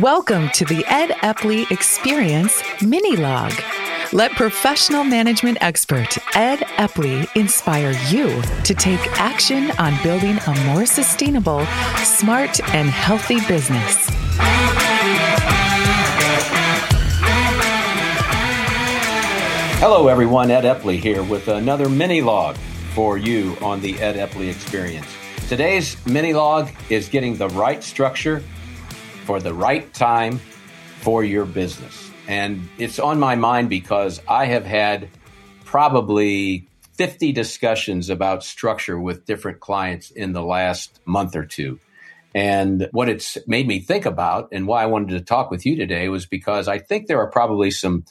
Welcome to the Ed Epley Experience Mini Log. Let professional management expert Ed Epley inspire you to take action on building a more sustainable, smart, and healthy business. Hello, everyone. Ed Epley here with another mini log for you on the Ed Epley Experience. Today's mini log is getting the right structure for the right time for your business. And it's on my mind because I have had probably 50 discussions about structure with different clients in the last month or two. And what it's made me think about and why I wanted to talk with you today was because I think there are probably some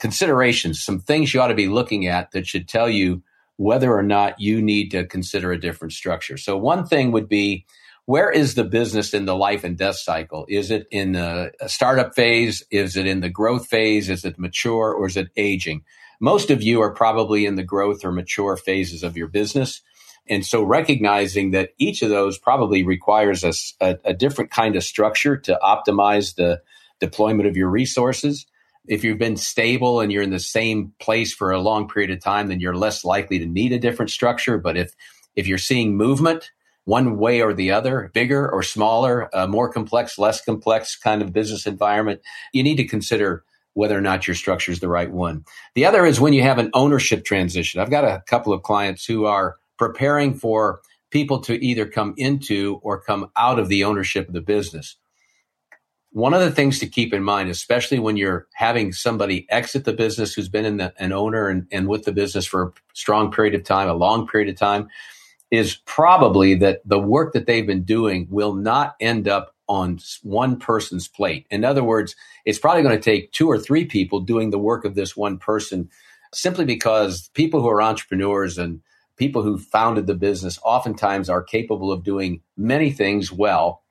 considerations, some things you ought to be looking at that should tell you whether or not you need to consider a different structure. So, one thing would be where is the business in the life and death cycle? Is it in the uh, startup phase? Is it in the growth phase? Is it mature or is it aging? Most of you are probably in the growth or mature phases of your business. And so recognizing that each of those probably requires a, a, a different kind of structure to optimize the deployment of your resources. If you've been stable and you're in the same place for a long period of time, then you're less likely to need a different structure. But if, if you're seeing movement, one way or the other, bigger or smaller, more complex, less complex kind of business environment, you need to consider whether or not your structure is the right one. The other is when you have an ownership transition. I've got a couple of clients who are preparing for people to either come into or come out of the ownership of the business. One of the things to keep in mind, especially when you're having somebody exit the business who's been the, an owner and, and with the business for a strong period of time, a long period of time, is probably that the work that they've been doing will not end up on one person's plate. In other words, it's probably going to take two or three people doing the work of this one person simply because people who are entrepreneurs and people who founded the business oftentimes are capable of doing many things well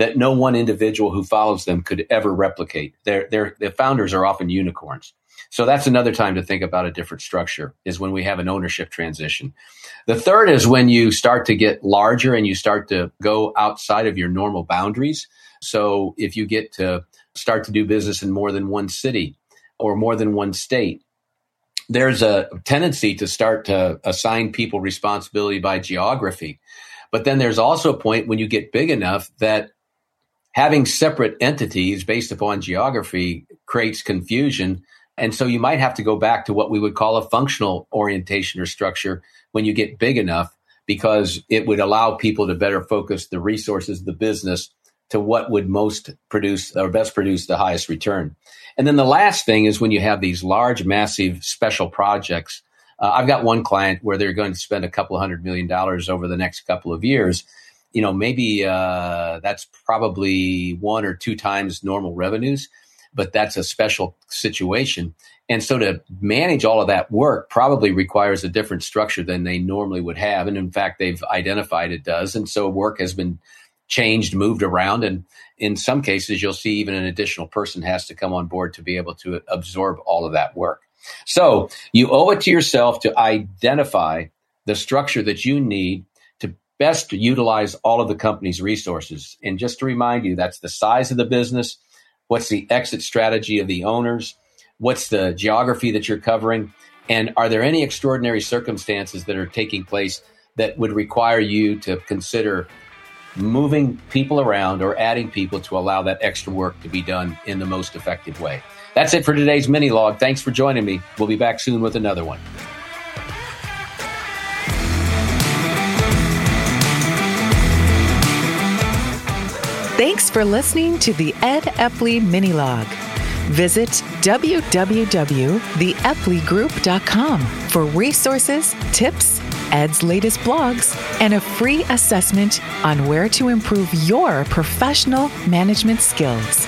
that no one individual who follows them could ever replicate. Their, their, their founders are often unicorns. So that's another time to think about a different structure is when we have an ownership transition. The third is when you start to get larger and you start to go outside of your normal boundaries. So if you get to start to do business in more than one city or more than one state, there's a tendency to start to assign people responsibility by geography. But then there's also a point when you get big enough that having separate entities based upon geography creates confusion and so you might have to go back to what we would call a functional orientation or structure when you get big enough because it would allow people to better focus the resources of the business to what would most produce or best produce the highest return. And then the last thing is when you have these large, massive special projects. Uh, I've got one client where they're going to spend a couple hundred million dollars over the next couple of years. You know, maybe uh, that's probably one or two times normal revenues but that's a special situation. And so to manage all of that work probably requires a different structure than they normally would have. And in fact, they've identified it does. And so work has been changed, moved around. And in some cases, you'll see even an additional person has to come on board to be able to absorb all of that work. So you owe it to yourself to identify the structure that you need best to utilize all of the company's resources. And just to remind you, that's the size of the business What's the exit strategy of the owners? What's the geography that you're covering? And are there any extraordinary circumstances that are taking place that would require you to consider moving people around or adding people to allow that extra work to be done in the most effective way? That's it for today's mini log. Thanks for joining me. We'll be back soon with another one. Thanks for listening to the Ed Epley Mini Log. Visit www.theepleygroup.com for resources, tips, Ed's latest blogs, and a free assessment on where to improve your professional management skills.